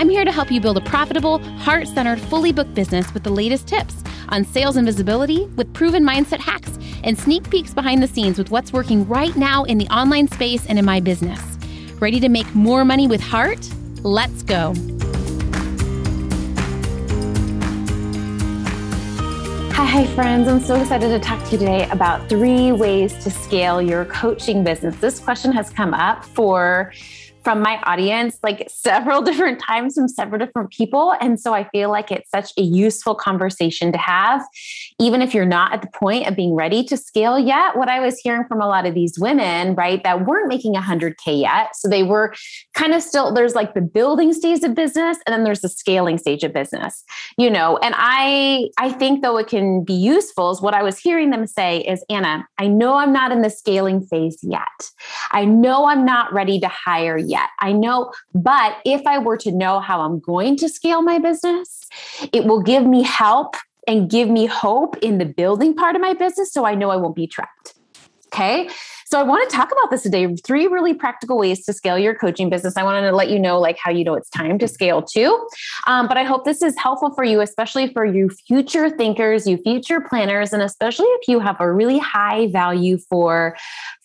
I'm here to help you build a profitable, heart centered, fully booked business with the latest tips on sales and visibility with proven mindset hacks and sneak peeks behind the scenes with what's working right now in the online space and in my business. Ready to make more money with heart? Let's go. Hi, hi, friends. I'm so excited to talk to you today about three ways to scale your coaching business. This question has come up for from my audience like several different times from several different people. And so I feel like it's such a useful conversation to have, even if you're not at the point of being ready to scale yet. What I was hearing from a lot of these women, right, that weren't making 100K yet. So they were kind of still, there's like the building stage of business and then there's the scaling stage of business, you know. And I, I think though it can be useful is what I was hearing them say is Anna, I know I'm not in the scaling phase yet. I know I'm not ready to hire yet. I know, but if I were to know how I'm going to scale my business, it will give me help and give me hope in the building part of my business so I know I won't be trapped. Okay. So I want to talk about this today. Three really practical ways to scale your coaching business. I wanted to let you know like how you know it's time to scale too. Um, but I hope this is helpful for you, especially for you future thinkers, you future planners, and especially if you have a really high value for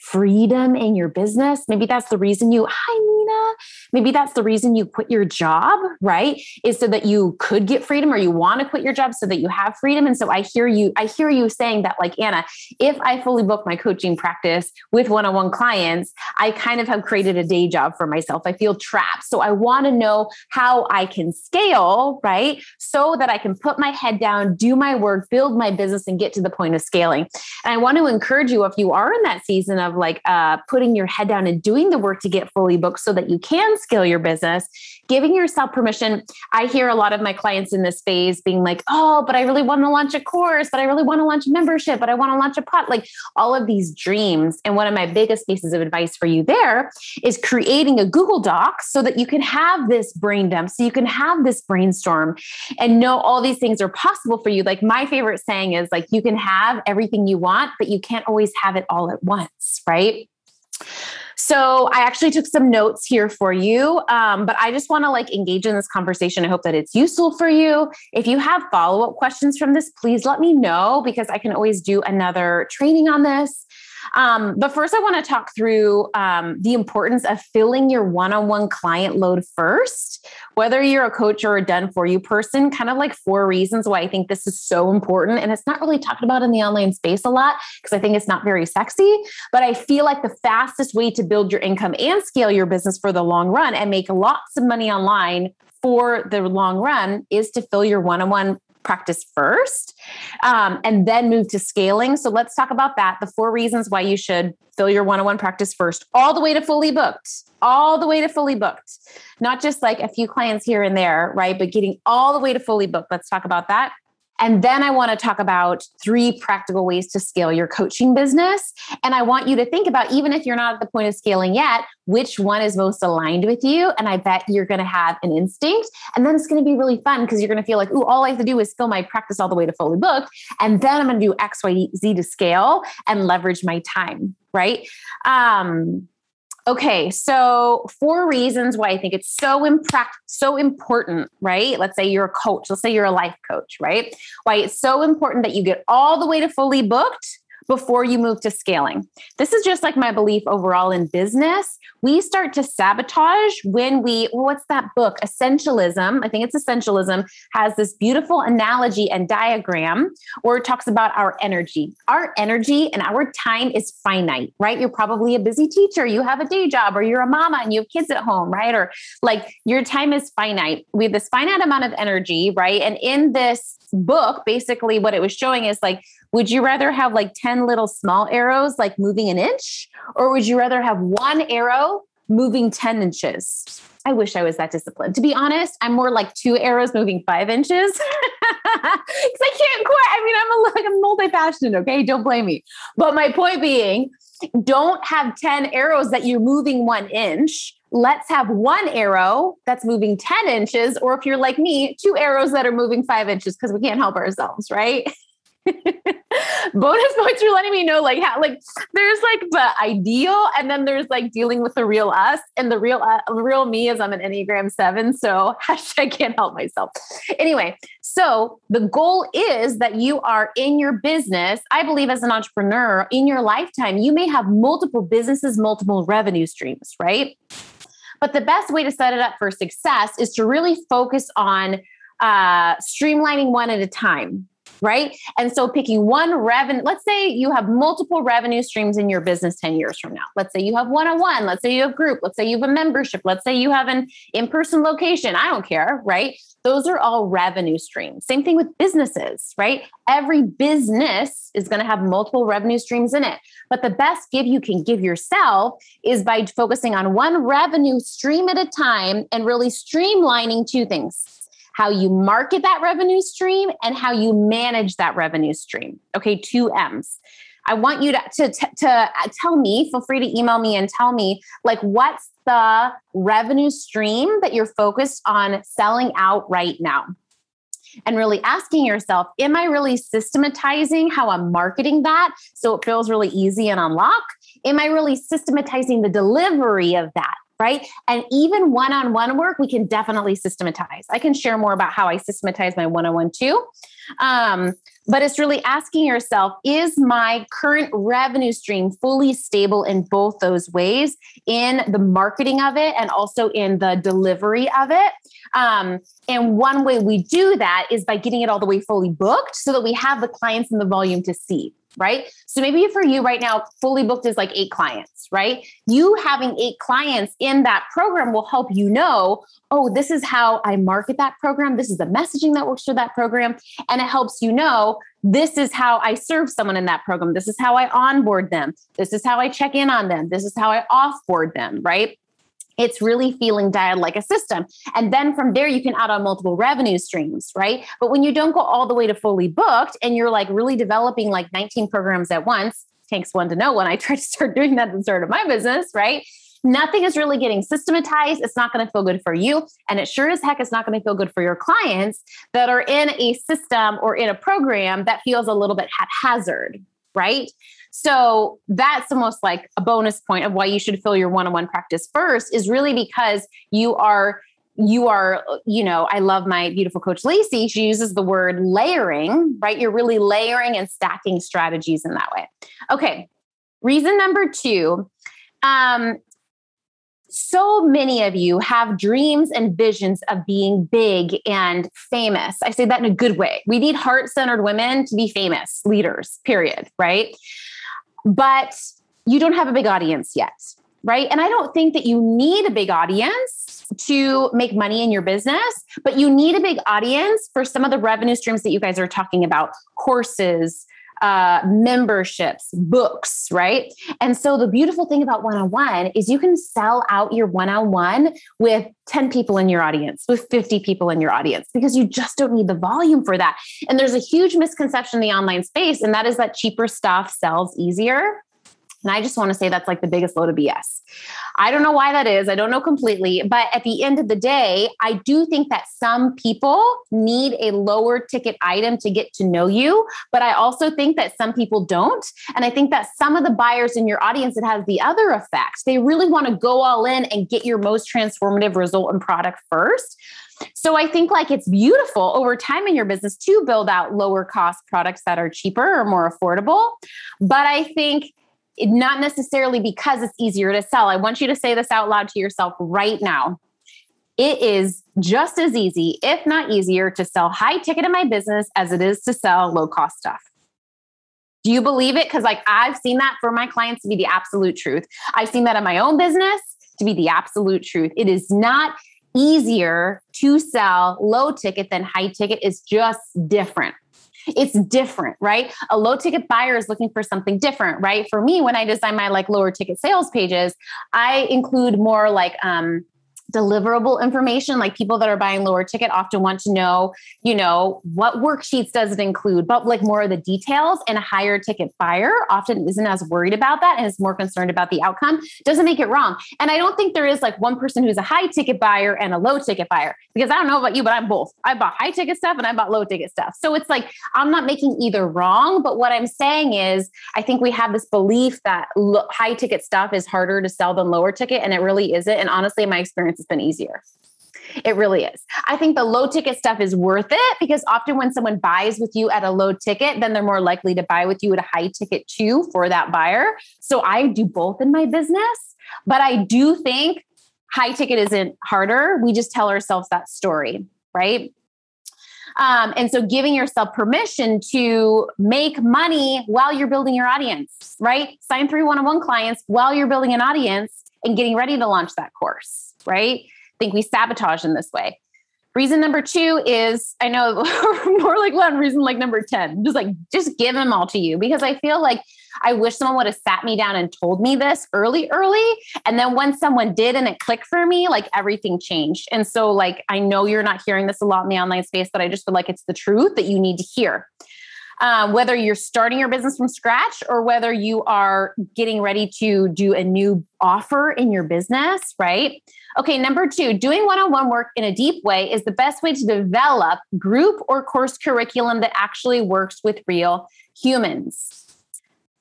freedom in your business. Maybe that's the reason you, hi, Nina. Maybe that's the reason you quit your job, right? Is so that you could get freedom or you want to quit your job so that you have freedom. And so I hear you, I hear you saying that, like, Anna, if I fully book my coaching practice with one on one clients, I kind of have created a day job for myself. I feel trapped. So I want to know how I can scale, right? So that I can put my head down, do my work, build my business, and get to the point of scaling. And I want to encourage you if you are in that season of like uh, putting your head down and doing the work to get fully booked so that you can scale your business, giving yourself permission. I hear a lot of my clients in this phase being like, oh, but I really want to launch a course, but I really want to launch a membership, but I want to launch a pot, like all of these dreams. And one of my biggest pieces of advice for you there is creating a Google Doc so that you can have this brain dump, so you can have this brainstorm and know all these things are possible for you. Like my favorite saying is like, you can have everything you want, but you can't always have it all at once, right? So I actually took some notes here for you, um, but I just want to like engage in this conversation. I hope that it's useful for you. If you have follow up questions from this, please let me know because I can always do another training on this. Um, but first, I want to talk through um, the importance of filling your one on one client load first, whether you're a coach or a done for you person, kind of like four reasons why I think this is so important. And it's not really talked about in the online space a lot because I think it's not very sexy. But I feel like the fastest way to build your income and scale your business for the long run and make lots of money online for the long run is to fill your one on one practice first um, and then move to scaling. So let's talk about that. The four reasons why you should fill your one on one practice first, all the way to fully booked, all the way to fully booked, not just like a few clients here and there, right? But getting all the way to fully booked. Let's talk about that. And then I want to talk about three practical ways to scale your coaching business. And I want you to think about, even if you're not at the point of scaling yet, which one is most aligned with you. And I bet you're going to have an instinct. And then it's going to be really fun because you're going to feel like, oh, all I have to do is fill my practice all the way to fully booked. And then I'm going to do X, Y, Z to scale and leverage my time. Right. Um, Okay, so four reasons why I think it's so impract- so important, right? Let's say you're a coach, let's say you're a life coach, right? Why it's so important that you get all the way to fully booked before you move to scaling. This is just like my belief overall in business. We start to sabotage when we, what's that book? Essentialism. I think it's Essentialism, has this beautiful analogy and diagram where it talks about our energy. Our energy and our time is finite, right? You're probably a busy teacher, you have a day job, or you're a mama and you have kids at home, right? Or like your time is finite. We have this finite amount of energy, right? And in this book, basically what it was showing is like, would you rather have like 10 little small arrows, like moving an inch, or would you rather have one arrow moving 10 inches? I wish I was that disciplined. To be honest, I'm more like two arrows moving five inches. Because I can't quite. I mean, I'm a, like I'm multi-passionate, okay? Don't blame me. But my point being, don't have 10 arrows that you're moving one inch. Let's have one arrow that's moving 10 inches, or if you're like me, two arrows that are moving five inches because we can't help ourselves, right? bonus points for letting me know like how like there's like the ideal and then there's like dealing with the real us and the real uh, real me is i'm an enneagram 7 so hashtag can't help myself. Anyway so the goal is that you are in your business i believe as an entrepreneur in your lifetime you may have multiple businesses multiple revenue streams right? But the best way to set it up for success is to really focus on uh, streamlining one at a time right? And so picking one revenue, let's say you have multiple revenue streams in your business 10 years from now. Let's say you have one on one, let's say you have group, let's say you have a membership, let's say you have an in person location. I don't care, right? Those are all revenue streams. Same thing with businesses, right? Every business is going to have multiple revenue streams in it. But the best give you can give yourself is by focusing on one revenue stream at a time and really streamlining two things how you market that revenue stream and how you manage that revenue stream. Okay, two M's. I want you to, to, to uh, tell me, feel free to email me and tell me, like, what's the revenue stream that you're focused on selling out right now? And really asking yourself, am I really systematizing how I'm marketing that so it feels really easy and unlock? Am I really systematizing the delivery of that? Right? And even one on one work, we can definitely systematize. I can share more about how I systematize my one on one too. Um, but it's really asking yourself is my current revenue stream fully stable in both those ways in the marketing of it and also in the delivery of it um, and one way we do that is by getting it all the way fully booked so that we have the clients and the volume to see right? So maybe for you right now, fully booked is like eight clients, right? You having eight clients in that program will help you know, oh, this is how I market that program. This is the messaging that works for that program. And it helps you know, this is how I serve someone in that program. This is how I onboard them. This is how I check in on them. This is how I offboard them, right? It's really feeling dialed like a system. And then from there, you can add on multiple revenue streams, right? But when you don't go all the way to fully booked and you're like really developing like 19 programs at once, takes one to know when I tried to start doing that at the start of my business, right? Nothing is really getting systematized. It's not going to feel good for you. And it sure as heck is not going to feel good for your clients that are in a system or in a program that feels a little bit haphazard, right? So that's almost like a bonus point of why you should fill your one-on-one practice first is really because you are you are you know i love my beautiful coach lacey she uses the word layering right you're really layering and stacking strategies in that way okay reason number two um, so many of you have dreams and visions of being big and famous. I say that in a good way. We need heart centered women to be famous leaders, period, right? But you don't have a big audience yet, right? And I don't think that you need a big audience to make money in your business, but you need a big audience for some of the revenue streams that you guys are talking about courses, uh, memberships, books, right? And so the beautiful thing about one on one is you can sell out your one on one with 10 people in your audience, with 50 people in your audience, because you just don't need the volume for that. And there's a huge misconception in the online space, and that is that cheaper stuff sells easier. And I just want to say that's like the biggest load of BS. I don't know why that is. I don't know completely. But at the end of the day, I do think that some people need a lower ticket item to get to know you. But I also think that some people don't. And I think that some of the buyers in your audience, it has the other effect. They really want to go all in and get your most transformative result and product first. So I think like it's beautiful over time in your business to build out lower cost products that are cheaper or more affordable. But I think not necessarily because it's easier to sell. I want you to say this out loud to yourself right now. It is just as easy, if not easier, to sell high ticket in my business as it is to sell low cost stuff. Do you believe it? Because, like, I've seen that for my clients to be the absolute truth. I've seen that in my own business to be the absolute truth. It is not easier to sell low ticket than high ticket, it's just different it's different, right? A low ticket buyer is looking for something different, right? For me, when I design my like lower ticket sales pages, I include more like um deliverable information. Like people that are buying lower ticket often want to know you know what worksheets does it include? But like more of the details and a higher ticket buyer often isn't as worried about that and is more concerned about the outcome. Doesn't make it wrong. And i don't think there is like one person who's a high ticket buyer and a low ticket buyer because i don't know about you but i'm both. I bought high ticket stuff and i bought low ticket stuff. So it's like i'm not making either wrong but what i'm saying is i think we have this belief that lo- high ticket stuff is harder to sell than lower ticket and it really isn't. And honestly in my experience it's been easier it really is. I think the low ticket stuff is worth it because often when someone buys with you at a low ticket, then they're more likely to buy with you at a high ticket too for that buyer. So I do both in my business, but I do think high ticket isn't harder. We just tell ourselves that story, right? Um, and so giving yourself permission to make money while you're building your audience, right? Sign three one on one clients while you're building an audience and getting ready to launch that course, right? I think we sabotage in this way. Reason number two is I know more like one reason like number 10, just like just give them all to you because I feel like I wish someone would have sat me down and told me this early, early. And then when someone did and it clicked for me, like everything changed. And so, like, I know you're not hearing this a lot in the online space, but I just feel like it's the truth that you need to hear. Um, whether you're starting your business from scratch or whether you are getting ready to do a new offer in your business, right? Okay, number two, doing one on one work in a deep way is the best way to develop group or course curriculum that actually works with real humans.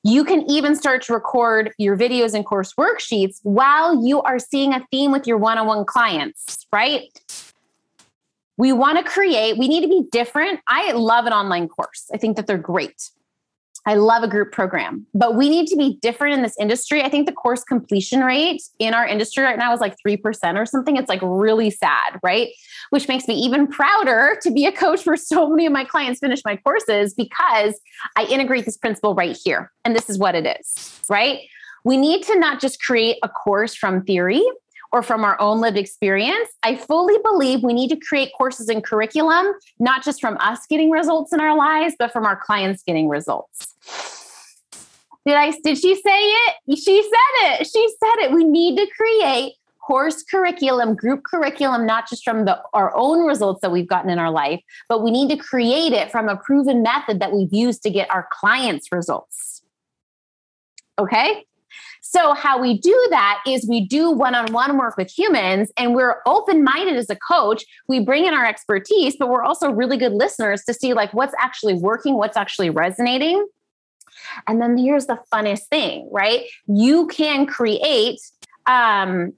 You can even start to record your videos and course worksheets while you are seeing a theme with your one on one clients, right? We want to create, we need to be different. I love an online course, I think that they're great. I love a group program, but we need to be different in this industry. I think the course completion rate in our industry right now is like 3% or something. It's like really sad, right? Which makes me even prouder to be a coach for so many of my clients finish my courses because I integrate this principle right here. And this is what it is, right? We need to not just create a course from theory, or from our own lived experience, I fully believe we need to create courses and curriculum, not just from us getting results in our lives, but from our clients getting results. Did I did she say it? She said it. She said it. We need to create course curriculum, group curriculum, not just from the, our own results that we've gotten in our life, but we need to create it from a proven method that we've used to get our clients' results. Okay? So, how we do that is we do one on one work with humans and we're open minded as a coach. We bring in our expertise, but we're also really good listeners to see like what's actually working, what's actually resonating. And then here's the funnest thing, right? You can create um,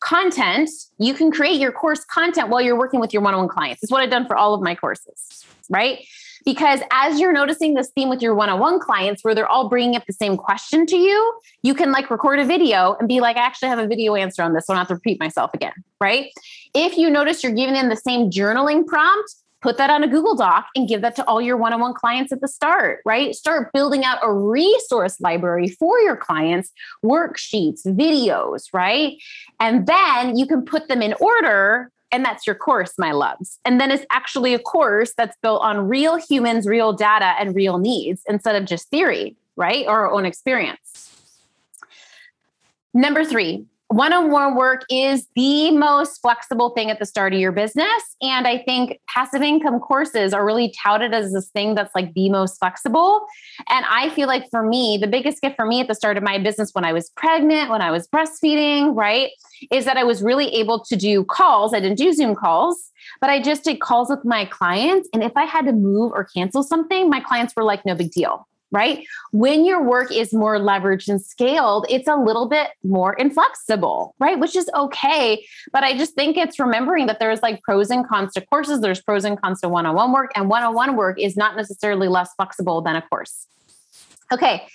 content. You can create your course content while you're working with your one on one clients. It's what I've done for all of my courses, right? Because as you're noticing this theme with your one on one clients where they're all bringing up the same question to you, you can like record a video and be like, I actually have a video answer on this. So I don't have to repeat myself again. Right. If you notice you're giving them the same journaling prompt, put that on a Google Doc and give that to all your one on one clients at the start, right? Start building out a resource library for your clients, worksheets, videos, right? And then you can put them in order and that's your course, my loves. And then it's actually a course that's built on real humans, real data, and real needs instead of just theory, right? Or our own experience. Number three, one on one work is the most flexible thing at the start of your business. And I think passive income courses are really touted as this thing that's like the most flexible. And I feel like for me, the biggest gift for me at the start of my business when I was pregnant, when I was breastfeeding, right, is that I was really able to do calls. I didn't do Zoom calls, but I just did calls with my clients. And if I had to move or cancel something, my clients were like, no big deal right? When your work is more leveraged and scaled, it's a little bit more inflexible, right? Which is okay. But I just think it's remembering that there's like pros and cons to courses, there's pros and cons to one on one work, and one on one work is not necessarily less flexible than a course. Okay.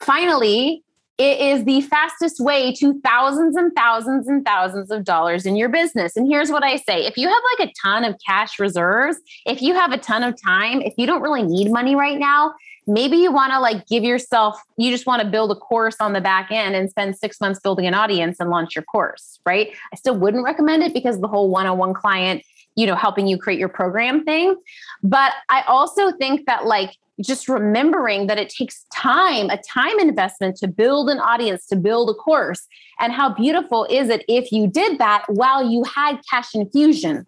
Finally, it is the fastest way to thousands and thousands and thousands of dollars in your business. And here's what I say if you have like a ton of cash reserves, if you have a ton of time, if you don't really need money right now, maybe you want to like give yourself, you just want to build a course on the back end and spend six months building an audience and launch your course, right? I still wouldn't recommend it because the whole one on one client, you know, helping you create your program thing. But I also think that like, just remembering that it takes time, a time investment to build an audience, to build a course. And how beautiful is it if you did that while you had cash infusion?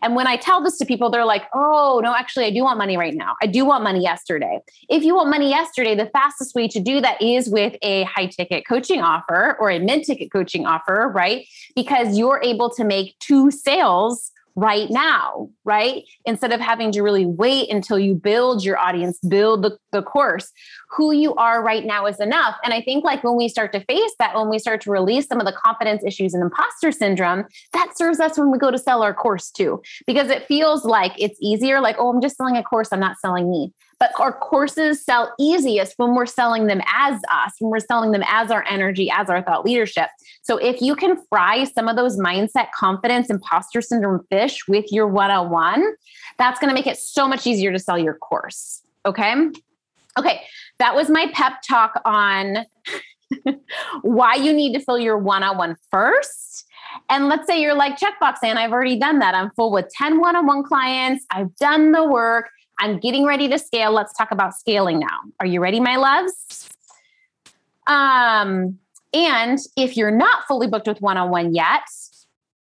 And when I tell this to people, they're like, oh, no, actually, I do want money right now. I do want money yesterday. If you want money yesterday, the fastest way to do that is with a high ticket coaching offer or a mid ticket coaching offer, right? Because you're able to make two sales right now, right? Instead of having to really wait until you build your audience, build the, the course. Who you are right now is enough. And I think like when we start to face that, when we start to release some of the confidence issues and imposter syndrome, that serves us when we go to sell our course too, because it feels like it's easier, like, oh, I'm just selling a course, I'm not selling me. But our courses sell easiest when we're selling them as us, when we're selling them as our energy, as our thought leadership. So if you can fry some of those mindset, confidence, imposter syndrome fish with your one on one, that's going to make it so much easier to sell your course. Okay. Okay. That was my pep talk on why you need to fill your one on one first. And let's say you're like, checkbox, and I've already done that. I'm full with 10 one on one clients. I've done the work. I'm getting ready to scale. Let's talk about scaling now. Are you ready, my loves? Um, and if you're not fully booked with one on one yet,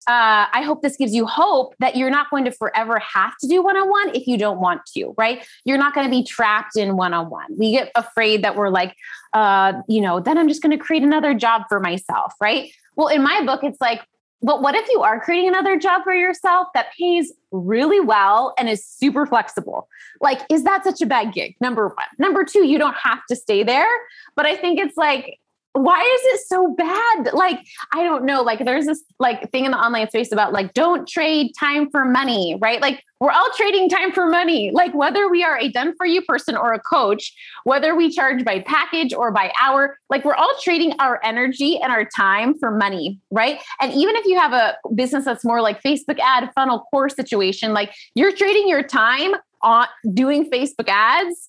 uh, I hope this gives you hope that you're not going to forever have to do one on one if you don't want to, right? You're not going to be trapped in one on one. We get afraid that we're like, uh, you know, then I'm just going to create another job for myself, right? Well, in my book, it's like, but what if you are creating another job for yourself that pays really well and is super flexible? Like, is that such a bad gig? Number one. Number two, you don't have to stay there. But I think it's like, why is it so bad? Like, I don't know. Like, there's this like thing in the online space about like, don't trade time for money, right? Like, we're all trading time for money. Like, whether we are a done for you person or a coach, whether we charge by package or by hour, like, we're all trading our energy and our time for money, right? And even if you have a business that's more like Facebook ad funnel course situation, like, you're trading your time on doing Facebook ads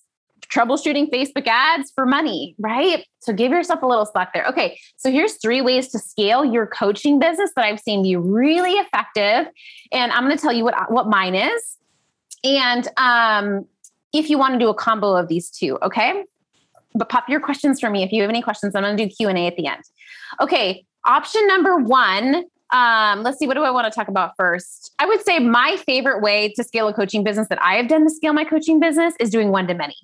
troubleshooting Facebook ads for money, right? So give yourself a little slack there. Okay, so here's three ways to scale your coaching business that I've seen be really effective, and I'm going to tell you what what mine is. And um, if you want to do a combo of these two, okay? But pop your questions for me if you have any questions. I'm going to do Q and A at the end. Okay, option number one um, let's see, what do I want to talk about first? I would say my favorite way to scale a coaching business that I have done to scale my coaching business is doing one to many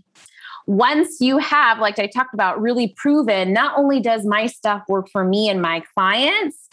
once you have, like I talked about, really proven, not only does my stuff work for me and my clients,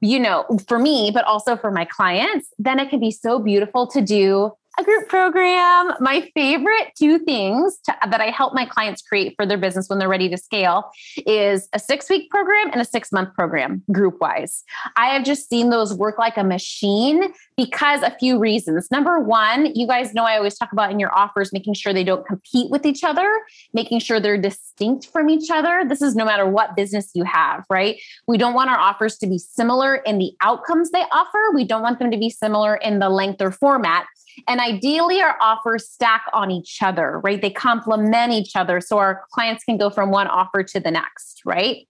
you know, for me, but also for my clients, then it can be so beautiful to do a group program. My favorite two things to, that I help my clients create for their business when they're ready to scale is a six week program and a six month program, group wise. I have just seen those work like a machine because a few reasons. Number one, you guys know I always talk about in your offers making sure they don't compete with each other, making sure they're distinct from each other. This is no matter what business you have, right? We don't want our offers to be similar in the outcomes they offer, we don't want them to be similar in the length or format. And ideally, our offers stack on each other, right? They complement each other so our clients can go from one offer to the next, right?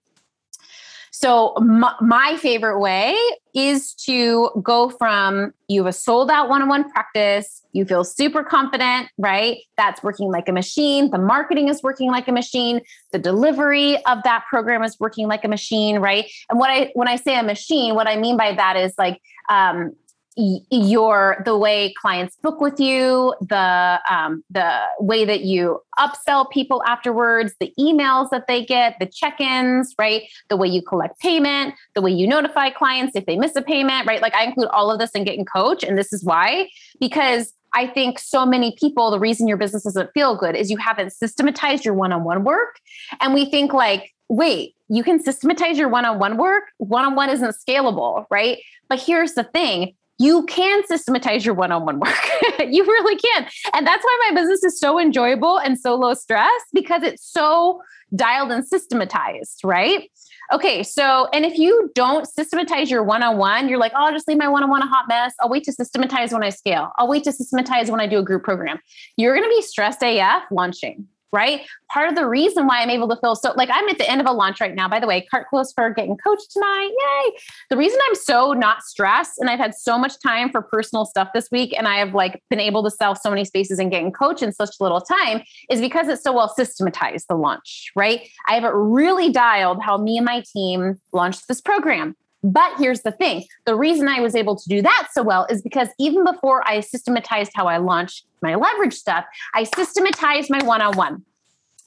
So, my, my favorite way is to go from you have a sold out one on one practice, you feel super confident, right? That's working like a machine. The marketing is working like a machine. The delivery of that program is working like a machine, right? And what I, when I say a machine, what I mean by that is like, um, your the way clients book with you the um, the way that you upsell people afterwards the emails that they get the check-ins right the way you collect payment the way you notify clients if they miss a payment right like i include all of this in getting coach and this is why because I think so many people, the reason your business doesn't feel good is you haven't systematized your one on one work. And we think, like, wait, you can systematize your one on one work. One on one isn't scalable, right? But here's the thing you can systematize your one-on-one work. you really can. And that's why my business is so enjoyable and so low stress because it's so dialed and systematized, right? Okay, so and if you don't systematize your one-on-one, you're like, oh, I'll just leave my one-on-one a hot mess. I'll wait to systematize when I scale. I'll wait to systematize when I do a group program. You're going to be stressed AF launching right? Part of the reason why I'm able to feel so like I'm at the end of a launch right now, by the way, cart close for getting coached tonight. Yay. The reason I'm so not stressed and I've had so much time for personal stuff this week and I have like been able to sell so many spaces and getting coached in such little time is because it's so well systematized, the launch, right? I have it really dialed how me and my team launched this program. But here's the thing the reason I was able to do that so well is because even before I systematized how I launch my leverage stuff, I systematized my one on one.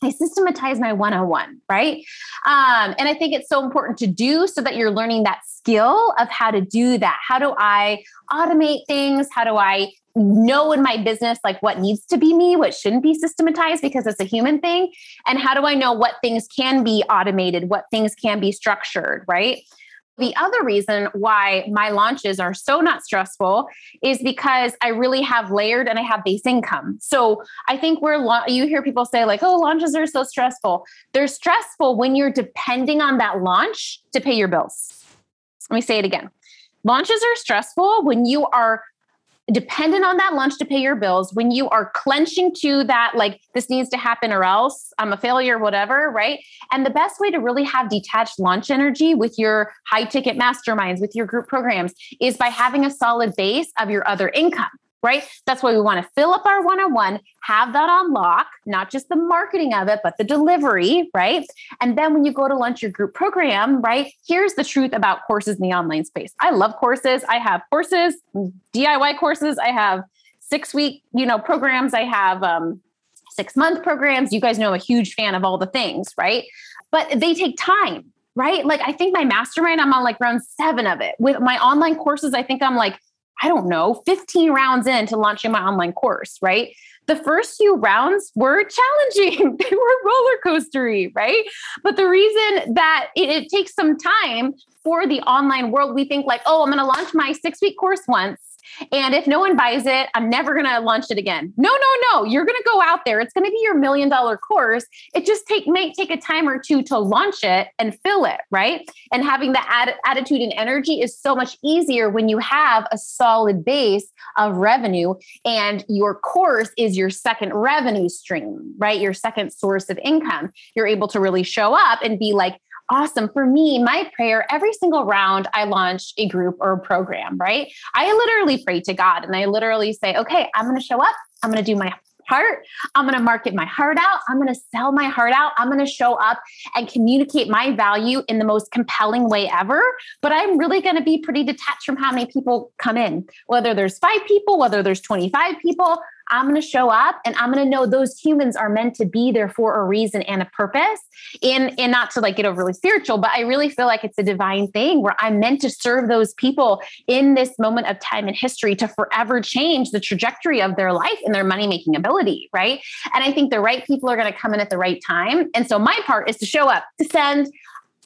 I systematize my 101, right? Um, and I think it's so important to do so that you're learning that skill of how to do that. How do I automate things? How do I know in my business like what needs to be me, what shouldn't be systematized because it's a human thing? And how do I know what things can be automated, what things can be structured, right? The other reason why my launches are so not stressful is because I really have layered and I have base income. So I think we're, you hear people say, like, oh, launches are so stressful. They're stressful when you're depending on that launch to pay your bills. Let me say it again. Launches are stressful when you are dependent on that lunch to pay your bills, when you are clenching to that, like this needs to happen or else I'm a failure, whatever, right? And the best way to really have detached launch energy with your high ticket masterminds, with your group programs, is by having a solid base of your other income right? That's why we want to fill up our one on one, have that on lock, not just the marketing of it, but the delivery, right? And then when you go to launch your group program, right? Here's the truth about courses in the online space. I love courses. I have courses, DIY courses. I have six week, you know, programs. I have um, six month programs. You guys know I'm a huge fan of all the things, right? But they take time. Right. Like I think my mastermind, I'm on like round seven of it. With my online courses, I think I'm like I don't know, 15 rounds into launching my online course, right? The first few rounds were challenging. they were roller coastery, right? But the reason that it, it takes some time for the online world, we think like, oh, I'm going to launch my six week course once and if no one buys it, I'm never going to launch it again. No, no, no. You're going to go out there. It's going to be your million dollar course. It just take may take a time or two to launch it and fill it, right? And having the ad- attitude and energy is so much easier when you have a solid base of revenue and your course is your second revenue stream, right? Your second source of income. You're able to really show up and be like, awesome. For me, my prayer every single round I launch a group or a program, right? I literally pray to God and I literally say, okay, I'm going to show up. I'm going to do my heart. I'm going to market my heart out. I'm going to sell my heart out. I'm going to show up and communicate my value in the most compelling way ever. But I'm really going to be pretty detached from how many people come in, whether there's five people, whether there's 25 people. I'm going to show up and I'm going to know those humans are meant to be there for a reason and a purpose. And, and not to like get overly spiritual, but I really feel like it's a divine thing where I'm meant to serve those people in this moment of time and history to forever change the trajectory of their life and their money making ability. Right. And I think the right people are going to come in at the right time. And so my part is to show up, to send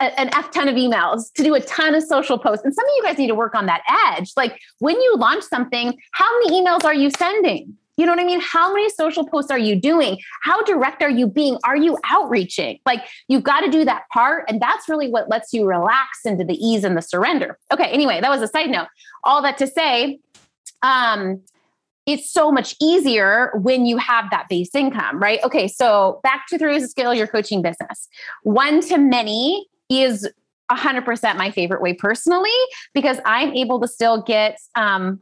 an F ton of emails, to do a ton of social posts. And some of you guys need to work on that edge. Like when you launch something, how many emails are you sending? You know what I mean? How many social posts are you doing? How direct are you being? Are you outreaching? Like you've got to do that part. And that's really what lets you relax into the ease and the surrender. Okay. Anyway, that was a side note. All that to say, um, it's so much easier when you have that base income, right? Okay, so back to ways to scale your coaching business. One to many is 100% my favorite way personally because I'm able to still get um,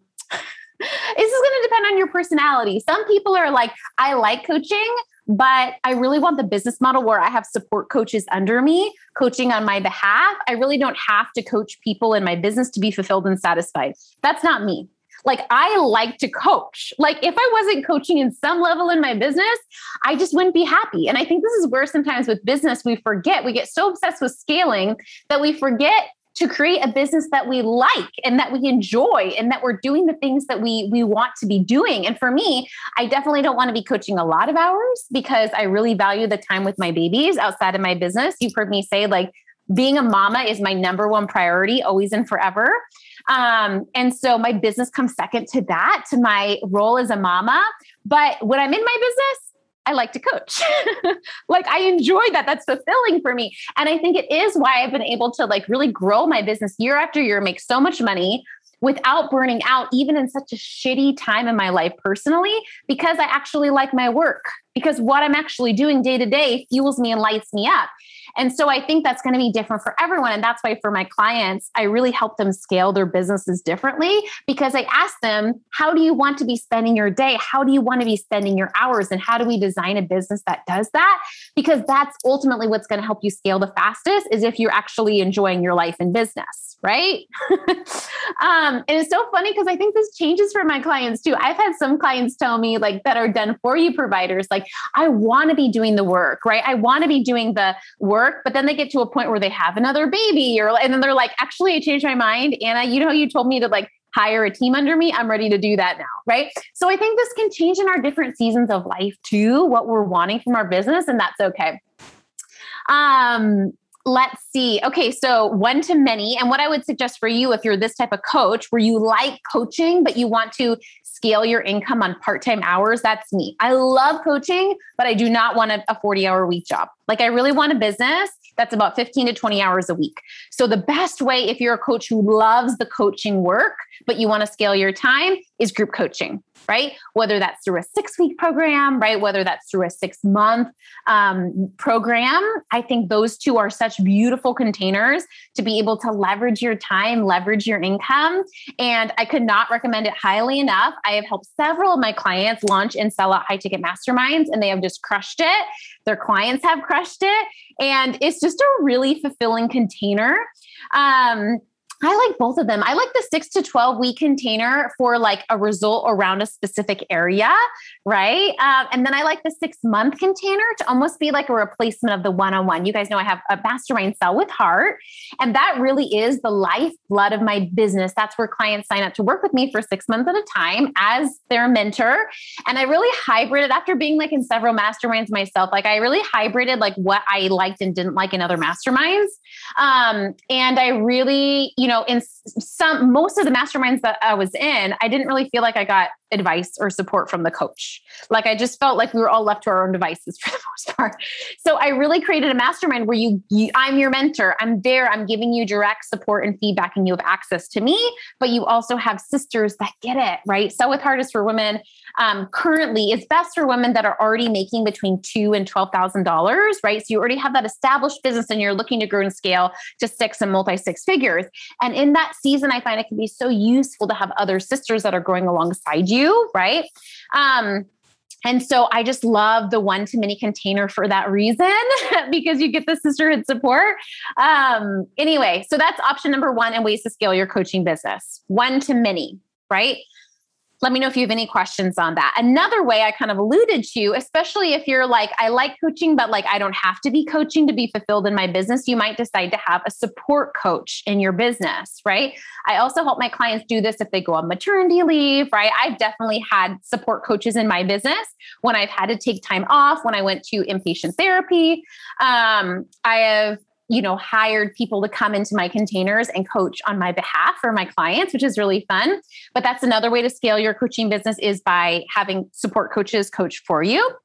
this is going to depend on your personality. Some people are like, I like coaching, but I really want the business model where I have support coaches under me coaching on my behalf. I really don't have to coach people in my business to be fulfilled and satisfied. That's not me. Like, I like to coach. Like, if I wasn't coaching in some level in my business, I just wouldn't be happy. And I think this is where sometimes with business, we forget, we get so obsessed with scaling that we forget to create a business that we like and that we enjoy and that we're doing the things that we we want to be doing. And for me i definitely don't want to be coaching a lot of hours because i really value the time with my babies outside of my business. You've heard me say like being a mama is my number one priority always and forever. Um, and so my business comes second to that to my role as a mama. But when i'm in my business I like to coach. like I enjoy that. That's fulfilling for me. And I think it is why I've been able to like really grow my business year after year, make so much money without burning out, even in such a shitty time in my life personally, because I actually like my work, because what I'm actually doing day to day fuels me and lights me up. And so I think that's going to be different for everyone. And that's why for my clients, I really help them scale their businesses differently because I ask them, how do you want to be spending your day? How do you want to be spending your hours? And how do we design a business that does that? Because that's ultimately what's going to help you scale the fastest is if you're actually enjoying your life and business, right? um, and it's so funny because I think this changes for my clients too. I've had some clients tell me like that are done for you providers, like, I want to be doing the work, right? I want to be doing the work, but then they get to a point where they have another baby or, and then they're like, actually, I changed my mind. Anna, you know, you told me to like hire a team under me. I'm ready to do that now. Right. So I think this can change in our different seasons of life too, what we're wanting from our business, and that's okay. Um, let's see. Okay, so one to many. And what I would suggest for you, if you're this type of coach where you like coaching, but you want to scale your income on part time hours, that's me. I love coaching, but I do not want a 40 hour week job. Like, I really want a business that's about 15 to 20 hours a week. So, the best way, if you're a coach who loves the coaching work, but you want to scale your time, is group coaching right? Whether that's through a six week program, right? Whether that's through a six month um, program. I think those two are such beautiful containers to be able to leverage your time, leverage your income. And I could not recommend it highly enough. I have helped several of my clients launch and sell out high ticket masterminds, and they have just crushed it. Their clients have crushed it. And it's just a really fulfilling container. Um, I like both of them. I like the six to 12 week container for like a result around a specific area, right? Um, and then I like the six month container to almost be like a replacement of the one on one. You guys know I have a mastermind sell with heart, and that really is the lifeblood of my business. That's where clients sign up to work with me for six months at a time as their mentor. And I really hybrided after being like in several masterminds myself, like I really hybrided like what I liked and didn't like in other masterminds. Um, and I really, you know, know, in some most of the masterminds that I was in, I didn't really feel like I got advice or support from the coach. Like I just felt like we were all left to our own devices for the most part. So I really created a mastermind where you, you I'm your mentor. I'm there. I'm giving you direct support and feedback and you have access to me, but you also have sisters that get it, right? Sell with Heart is for Women, um, currently it's best for women that are already making between two and twelve thousand dollars, right? So you already have that established business and you're looking to grow and scale to six and multi six figures. And in that season, I find it can be so useful to have other sisters that are growing alongside you right? Um, and so I just love the one to many container for that reason because you get the sisterhood support. Um, anyway, so that's option number one and ways to scale your coaching business one to many, right? Let me know if you have any questions on that. Another way I kind of alluded to, especially if you're like, I like coaching, but like I don't have to be coaching to be fulfilled in my business, you might decide to have a support coach in your business, right? I also help my clients do this if they go on maternity leave, right? I've definitely had support coaches in my business when I've had to take time off, when I went to inpatient therapy. Um, I have you know, hired people to come into my containers and coach on my behalf for my clients, which is really fun. But that's another way to scale your coaching business is by having support coaches coach for you.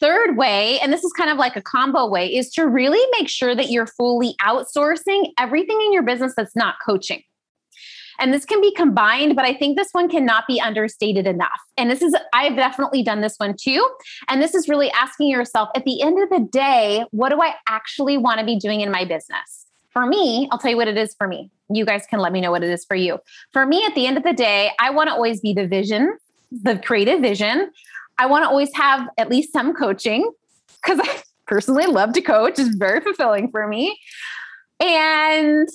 Third way, and this is kind of like a combo way, is to really make sure that you're fully outsourcing everything in your business that's not coaching. And this can be combined, but I think this one cannot be understated enough. And this is, I've definitely done this one too. And this is really asking yourself at the end of the day, what do I actually want to be doing in my business? For me, I'll tell you what it is for me. You guys can let me know what it is for you. For me, at the end of the day, I want to always be the vision, the creative vision. I want to always have at least some coaching because I personally love to coach, is very fulfilling for me. And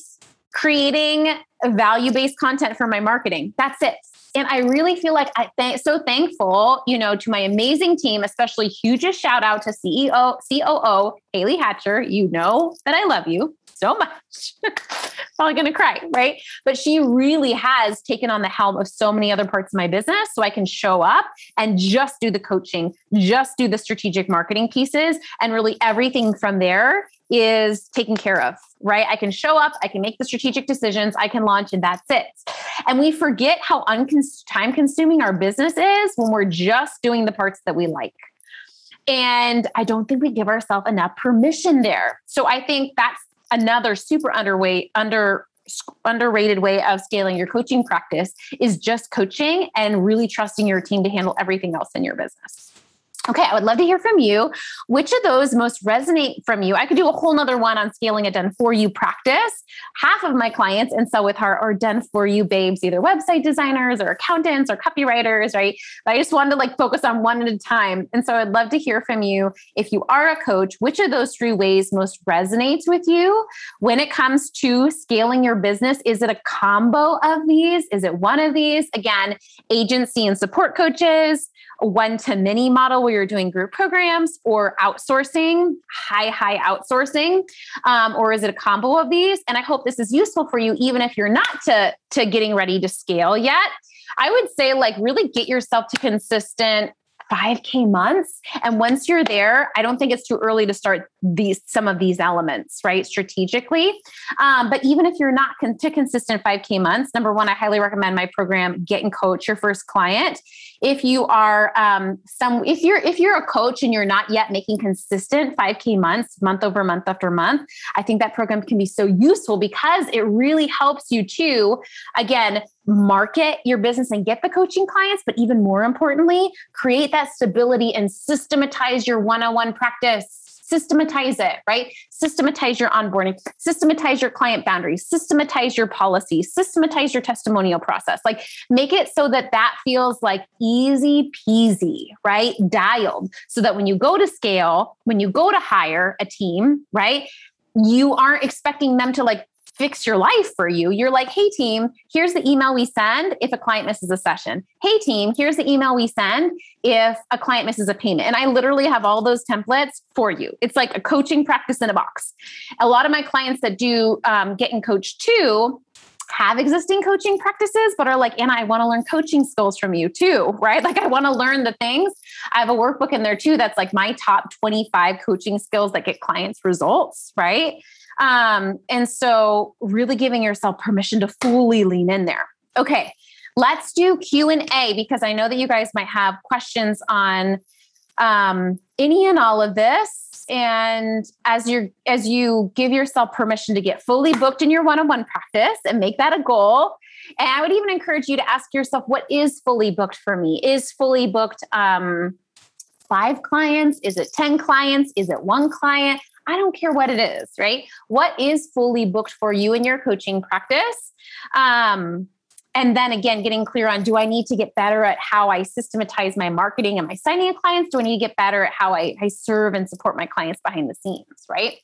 creating value based content for my marketing. That's it. And I really feel like I th- so thankful, you know, to my amazing team, especially hugest shout out to CEO, COO Haley Hatcher. You know that I love you so much. Probably going to cry, right? But she really has taken on the helm of so many other parts of my business so I can show up and just do the coaching, just do the strategic marketing pieces. And really everything from there is taken care of, right? I can show up, I can make the strategic decisions, I can launch, and that's it. And we forget how time consuming our business is when we're just doing the parts that we like. And I don't think we give ourselves enough permission there. So I think that's another super underweight, under underrated way of scaling your coaching practice is just coaching and really trusting your team to handle everything else in your business. Okay, I would love to hear from you. Which of those most resonate from you? I could do a whole nother one on scaling a done for you practice. Half of my clients in Sell with Heart are done for you babes, either website designers or accountants or copywriters, right? But I just wanted to like focus on one at a time. And so I'd love to hear from you. If you are a coach, which of those three ways most resonates with you when it comes to scaling your business? Is it a combo of these? Is it one of these? Again, agency and support coaches, one to many model where you're doing group programs or outsourcing, high, high outsourcing? Um, or is it a combo of these? And I hope this is useful for you, even if you're not to, to getting ready to scale yet. I would say, like, really get yourself to consistent 5k months and once you're there i don't think it's too early to start these some of these elements right strategically um, but even if you're not con- to consistent 5k months number one i highly recommend my program get and coach your first client if you are um, some if you're if you're a coach and you're not yet making consistent 5k months month over month after month i think that program can be so useful because it really helps you to again market your business and get the coaching clients, but even more importantly, create that stability and systematize your one on one practice. Systematize it, right? Systematize your onboarding, systematize your client boundaries, systematize your policies, systematize your testimonial process. Like make it so that that feels like easy peasy, right? Dialed so that when you go to scale, when you go to hire a team, right? you aren't expecting them to like fix your life for you. You're like, hey, team, here's the email we send if a client misses a session. Hey, team, here's the email we send if a client misses a payment. And I literally have all those templates for you. It's like a coaching practice in a box. A lot of my clients that do um, get in coach too have existing coaching practices, but are like, and I want to learn coaching skills from you too, right? Like, I want to learn the things. I have a workbook in there too that's like my top 25 coaching skills that get clients results, right? Um, and so really giving yourself permission to fully lean in there. Okay, let's do Q&A because I know that you guys might have questions on um, any and all of this. And as you as you give yourself permission to get fully booked in your one-on-one practice and make that a goal and i would even encourage you to ask yourself what is fully booked for me? Is fully booked um, five clients? Is it 10 clients? Is it one client I don't care what it is, right? What is fully booked for you in your coaching practice? Um, and then again, getting clear on do I need to get better at how I systematize my marketing and my signing of clients? Do I need to get better at how I, I serve and support my clients behind the scenes, right?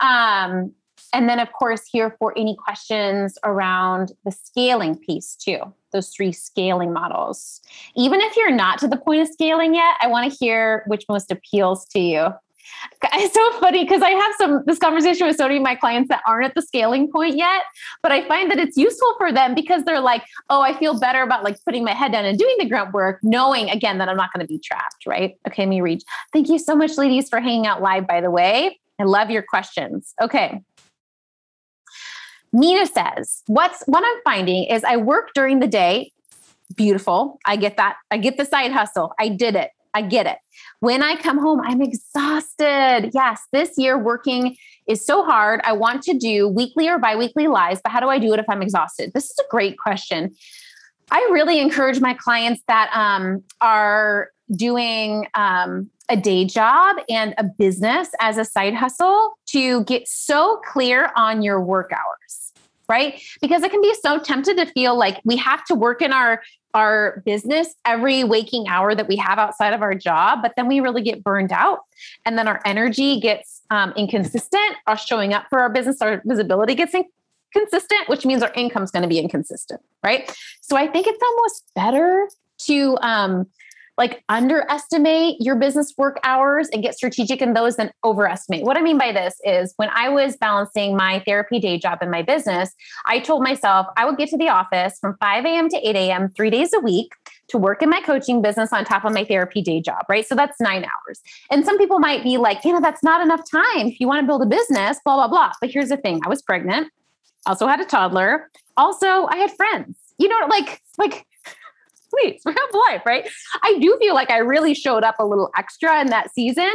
Um, and then, of course, here for any questions around the scaling piece too, those three scaling models. Even if you're not to the point of scaling yet, I want to hear which most appeals to you. It's so funny because I have some this conversation with so many of my clients that aren't at the scaling point yet, but I find that it's useful for them because they're like, oh, I feel better about like putting my head down and doing the grunt work, knowing again that I'm not going to be trapped, right? Okay, let me read. Thank you so much, ladies, for hanging out live, by the way. I love your questions. Okay. Nina says, what's what I'm finding is I work during the day. Beautiful. I get that. I get the side hustle. I did it. I get it. When I come home, I'm exhausted. Yes, this year working is so hard. I want to do weekly or biweekly lives, but how do I do it if I'm exhausted? This is a great question. I really encourage my clients that um, are doing um, a day job and a business as a side hustle to get so clear on your work hours right because it can be so tempted to feel like we have to work in our our business every waking hour that we have outside of our job, but then we really get burned out. And then our energy gets um, inconsistent. Our showing up for our business, our visibility gets inconsistent, which means our income is going to be inconsistent, right? So I think it's almost better to um, like underestimate your business work hours and get strategic in those than overestimate. What I mean by this is when I was balancing my therapy day job and my business, I told myself I would get to the office from 5 a.m. to 8 a.m. three days a week to work in my coaching business on top of my therapy day job, right? So that's nine hours. And some people might be like, you know, that's not enough time if you want to build a business, blah, blah, blah. But here's the thing I was pregnant, also had a toddler, also I had friends. You know, like, like please, real life, right? I do feel like I really showed up a little extra in that season,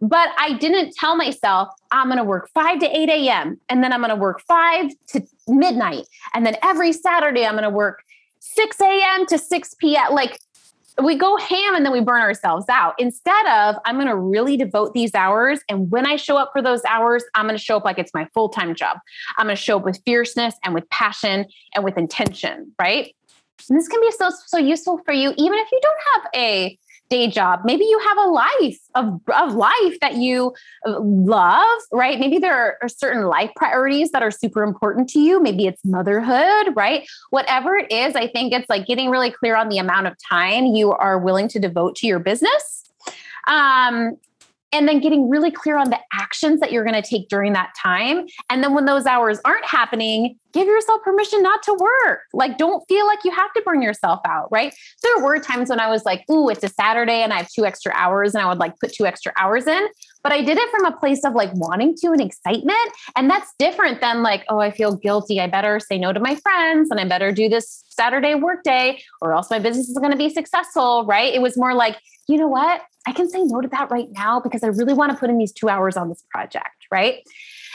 but I didn't tell myself I'm going to work 5 to 8 a.m. and then I'm going to work 5 to midnight. And then every Saturday, I'm going to work 6 a.m. to 6 p.m. Like we go ham and then we burn ourselves out instead of i'm going to really devote these hours and when i show up for those hours i'm going to show up like it's my full-time job i'm going to show up with fierceness and with passion and with intention right and this can be so so useful for you even if you don't have a day job. Maybe you have a life of, of life that you uh, love, right? Maybe there are certain life priorities that are super important to you. Maybe it's motherhood, right? Whatever it is, I think it's like getting really clear on the amount of time you are willing to devote to your business. Um, and then getting really clear on the actions that you're going to take during that time. And then when those hours aren't happening, give yourself permission not to work. Like, don't feel like you have to burn yourself out, right? There were times when I was like, ooh, it's a Saturday and I have two extra hours and I would like put two extra hours in. But I did it from a place of like wanting to and excitement. And that's different than like, oh, I feel guilty. I better say no to my friends and I better do this Saturday workday or else my business is going to be successful, right? It was more like, you know what? I can say no to that right now because I really want to put in these two hours on this project, right?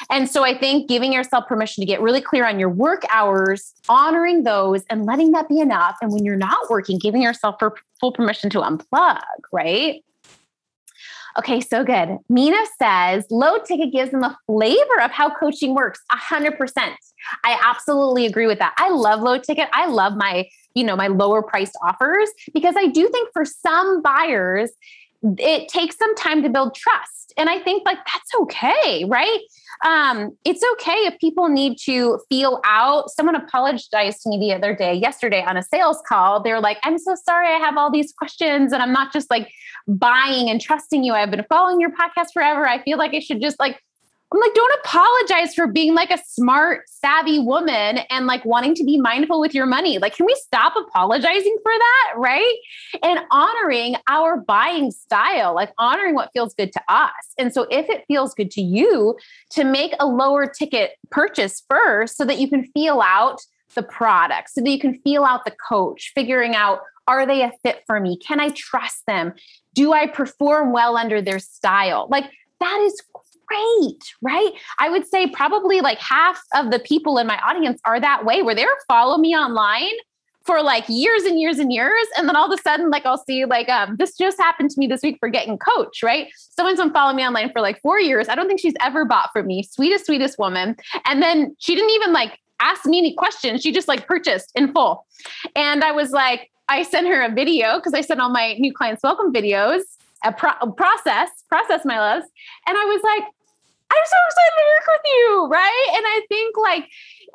And so I think giving yourself permission to get really clear on your work hours, honoring those and letting that be enough. And when you're not working, giving yourself full permission to unplug, right? Okay, so good. Mina says low ticket gives them the flavor of how coaching works. A 100%. I absolutely agree with that. I love low ticket. I love my, you know, my lower priced offers because I do think for some buyers, it takes some time to build trust. And I think like that's okay, right? Um, it's okay if people need to feel out. Someone apologized to me the other day, yesterday on a sales call. They were like, I'm so sorry, I have all these questions, and I'm not just like buying and trusting you. I've been following your podcast forever. I feel like I should just like I'm like, don't apologize for being like a smart, savvy woman and like wanting to be mindful with your money. Like, can we stop apologizing for that? Right. And honoring our buying style, like honoring what feels good to us. And so, if it feels good to you to make a lower ticket purchase first so that you can feel out the product, so that you can feel out the coach, figuring out are they a fit for me? Can I trust them? Do I perform well under their style? Like, that is great, right? I would say probably like half of the people in my audience are that way where they're follow me online for like years and years and years. And then all of a sudden, like I'll see like um, this just happened to me this week for getting coach, right? Someone's been following me online for like four years. I don't think she's ever bought from me. Sweetest, sweetest woman. And then she didn't even like ask me any questions. She just like purchased in full. And I was like, I sent her a video because I sent all my new clients welcome videos, a, pro- process, process my loves. And I was like, I'm so excited to work with you, right? And I think like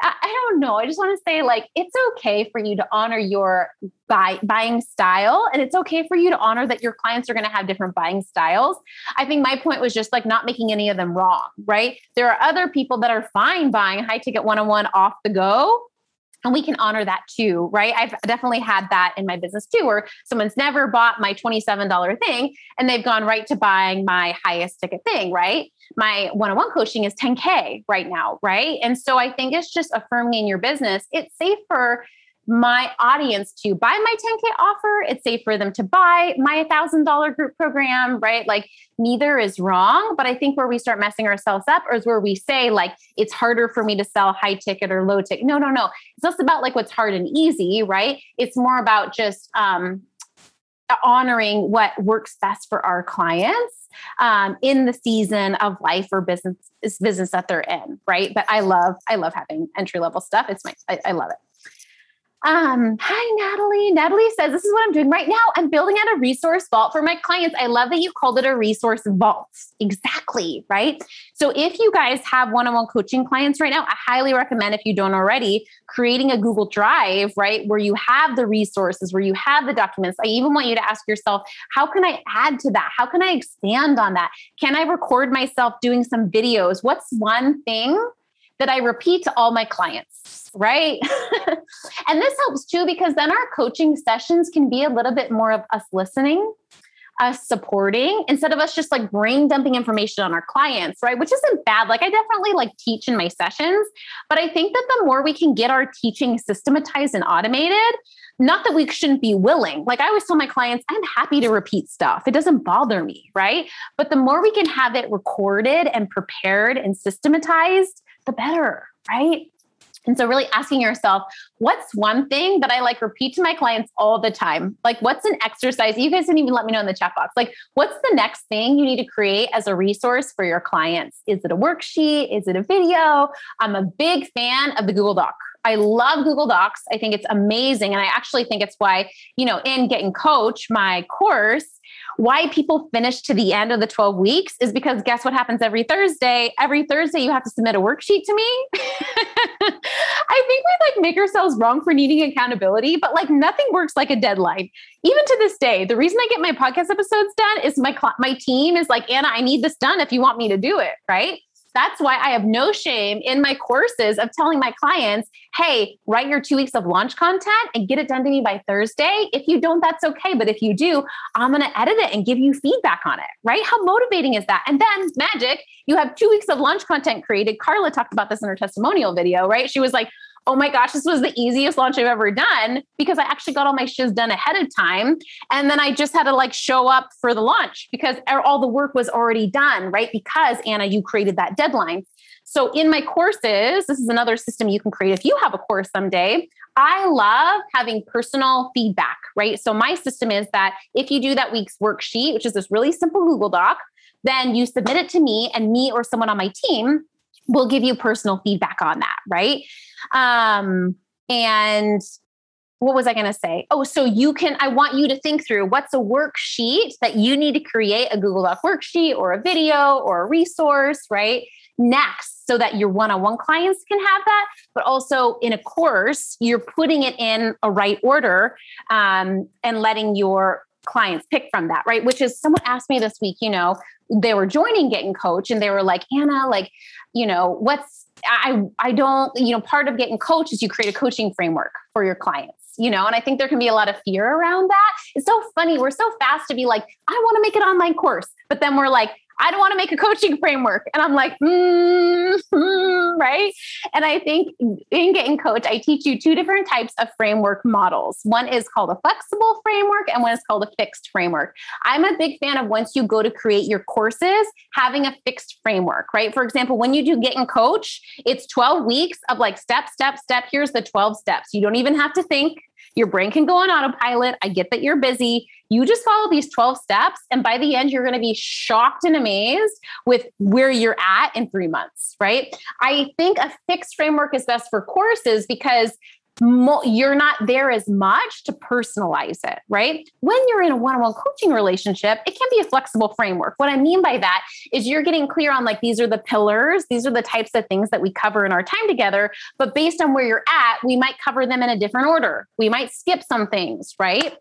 I, don't know. I just want to say like it's okay for you to honor your buy, buying style, and it's okay for you to honor that your clients are going to have different buying styles. I think my point was just like not making any of them wrong, right? There are other people that are fine buying high ticket one on one off the go and we can honor that too, right? I've definitely had that in my business too, where someone's never bought my $27 thing and they've gone right to buying my highest ticket thing, right? My one on one coaching is 10K right now, right? And so I think it's just affirming in your business. It's safe for my audience to buy my 10K offer. It's safe for them to buy my $1,000 group program, right? Like neither is wrong. But I think where we start messing ourselves up is where we say, like, it's harder for me to sell high ticket or low ticket. No, no, no. It's less about like what's hard and easy, right? It's more about just, um, honoring what works best for our clients um, in the season of life or business business that they're in right but i love i love having entry level stuff it's my I, I love it um, hi, Natalie. Natalie says, This is what I'm doing right now. I'm building out a resource vault for my clients. I love that you called it a resource vault. Exactly. Right. So, if you guys have one on one coaching clients right now, I highly recommend, if you don't already, creating a Google Drive, right, where you have the resources, where you have the documents. I even want you to ask yourself, How can I add to that? How can I expand on that? Can I record myself doing some videos? What's one thing that I repeat to all my clients, right? and this helps too because then our coaching sessions can be a little bit more of us listening, us supporting instead of us just like brain dumping information on our clients, right? Which isn't bad. Like I definitely like teach in my sessions, but I think that the more we can get our teaching systematized and automated, not that we shouldn't be willing. Like I always tell my clients, I'm happy to repeat stuff. It doesn't bother me, right? But the more we can have it recorded and prepared and systematized, the better, right? And so, really asking yourself, what's one thing that I like repeat to my clients all the time? Like, what's an exercise? You guys didn't even let me know in the chat box. Like, what's the next thing you need to create as a resource for your clients? Is it a worksheet? Is it a video? I'm a big fan of the Google Doc. I love Google Docs. I think it's amazing. And I actually think it's why, you know, in Getting Coach, my course, why people finish to the end of the 12 weeks is because guess what happens every Thursday? Every Thursday, you have to submit a worksheet to me. I think we like make ourselves wrong for needing accountability, but like nothing works like a deadline. Even to this day, the reason I get my podcast episodes done is my my team is like, Anna, I need this done if you want me to do it, right? That's why I have no shame in my courses of telling my clients, hey, write your two weeks of launch content and get it done to me by Thursday. If you don't, that's okay. But if you do, I'm going to edit it and give you feedback on it, right? How motivating is that? And then magic, you have two weeks of launch content created. Carla talked about this in her testimonial video, right? She was like, oh my gosh, this was the easiest launch I've ever done because I actually got all my shiz done ahead of time. And then I just had to like show up for the launch because er, all the work was already done, right? Because Anna, you created that deadline. So in my courses, this is another system you can create if you have a course someday. I love having personal feedback, right? So my system is that if you do that week's worksheet, which is this really simple Google Doc, then you submit it to me and me or someone on my team will give you personal feedback on that, right? Um, and what was I going to say? Oh, so you can, I want you to think through what's a worksheet that you need to create a Google Doc worksheet or a video or a resource, right? Next, so that your one on one clients can have that, but also in a course, you're putting it in a right order um, and letting your clients pick from that, right? Which is someone asked me this week, you know, they were joining Getting Coach and they were like, Anna, like, you know, what's I I don't, you know, part of getting coach is you create a coaching framework for your clients, you know, and I think there can be a lot of fear around that. It's so funny. We're so fast to be like, I want to make an online course, but then we're like, I don't want to make a coaching framework. And I'm like, mm, mm, right. And I think in Getting Coach, I teach you two different types of framework models. One is called a flexible framework, and one is called a fixed framework. I'm a big fan of once you go to create your courses, having a fixed framework, right? For example, when you do Getting Coach, it's 12 weeks of like step, step, step. Here's the 12 steps. You don't even have to think. Your brain can go on autopilot. I get that you're busy. You just follow these 12 steps. And by the end, you're going to be shocked and amazed with where you're at in three months, right? I think a fixed framework is best for courses because mo- you're not there as much to personalize it, right? When you're in a one on one coaching relationship, it can be a flexible framework. What I mean by that is you're getting clear on like, these are the pillars, these are the types of things that we cover in our time together. But based on where you're at, we might cover them in a different order. We might skip some things, right?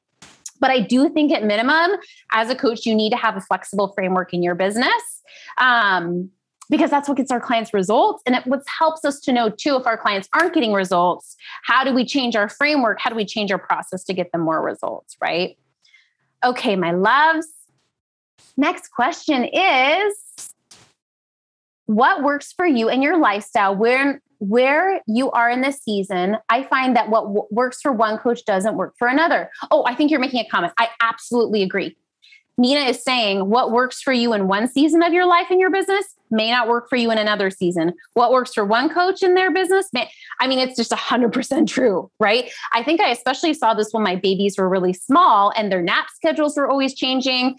But I do think at minimum, as a coach, you need to have a flexible framework in your business. Um, because that's what gets our clients results. And it what helps us to know too if our clients aren't getting results, how do we change our framework? How do we change our process to get them more results? Right. Okay, my loves. Next question is what works for you and your lifestyle where where you are in this season i find that what w- works for one coach doesn't work for another oh i think you're making a comment i absolutely agree Nina is saying what works for you in one season of your life in your business may not work for you in another season. What works for one coach in their business, may, I mean, it's just 100% true, right? I think I especially saw this when my babies were really small and their nap schedules were always changing.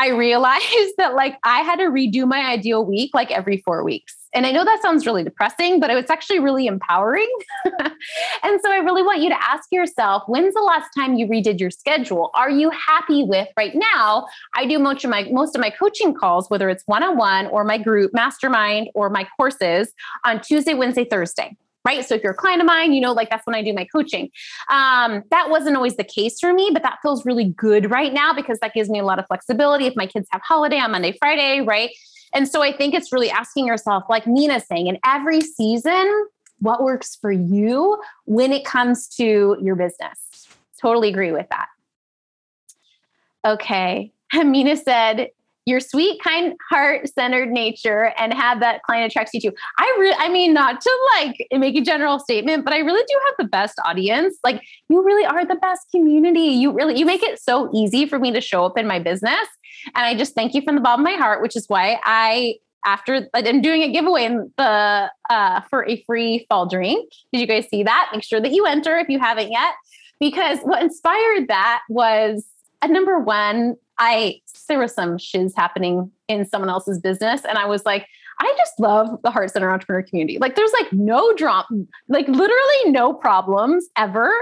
I realized that like I had to redo my ideal week like every four weeks. And I know that sounds really depressing, but it was actually really empowering. and so I really want you to ask yourself when's the last time you redid your schedule? Are you happy with right now? I do most of my most of my coaching calls, whether it's one-on-one or my group mastermind or my courses on Tuesday, Wednesday, Thursday right? So if you're a client of mine, you know, like that's when I do my coaching. Um, that wasn't always the case for me, but that feels really good right now because that gives me a lot of flexibility. If my kids have holiday on Monday, Friday, right? And so I think it's really asking yourself, like Nina's saying, in every season, what works for you when it comes to your business? Totally agree with that. Okay. Mina said, your sweet, kind, heart-centered nature and have that client attracts you to. I really, I mean, not to like make a general statement, but I really do have the best audience. Like you really are the best community. You really, you make it so easy for me to show up in my business. And I just thank you from the bottom of my heart, which is why I after I'm doing a giveaway in the uh, for a free fall drink. Did you guys see that? Make sure that you enter if you haven't yet, because what inspired that was at number one, I there was some shiz happening in someone else's business, and I was like, I just love the Heart Centered entrepreneur community. Like there's like no drama, like literally no problems ever.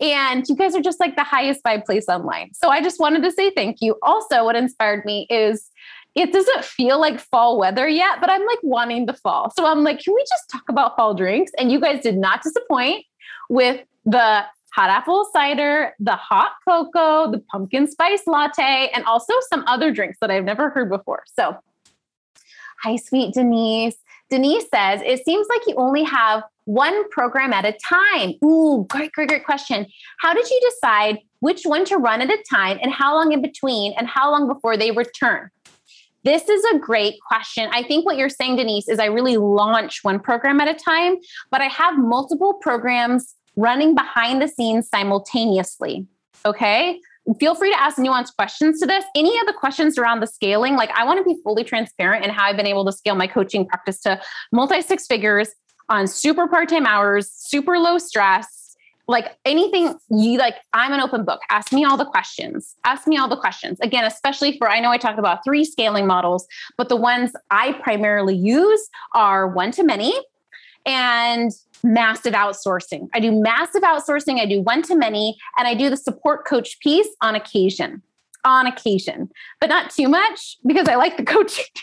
And you guys are just like the highest vibe place online. So I just wanted to say thank you. Also, what inspired me is it doesn't feel like fall weather yet, but I'm like wanting the fall. So I'm like, can we just talk about fall drinks? And you guys did not disappoint with the hot apple cider, the hot cocoa, the pumpkin spice latte, and also some other drinks that I've never heard before. So Hi, sweet Denise. Denise says, it seems like you only have one program at a time. Ooh, great, great, great question. How did you decide which one to run at a time and how long in between and how long before they return? This is a great question. I think what you're saying, Denise, is I really launch one program at a time, but I have multiple programs running behind the scenes simultaneously. Okay feel free to ask nuanced questions to this. Any of the questions around the scaling, like I want to be fully transparent in how I've been able to scale my coaching practice to multi six figures on super part time hours, super low stress. Like anything you like, I'm an open book. Ask me all the questions. Ask me all the questions. Again, especially for I know I talked about three scaling models, but the ones I primarily use are one to many and massive outsourcing. I do massive outsourcing, I do one to many, and I do the support coach piece on occasion. On occasion, but not too much because I like the coaching too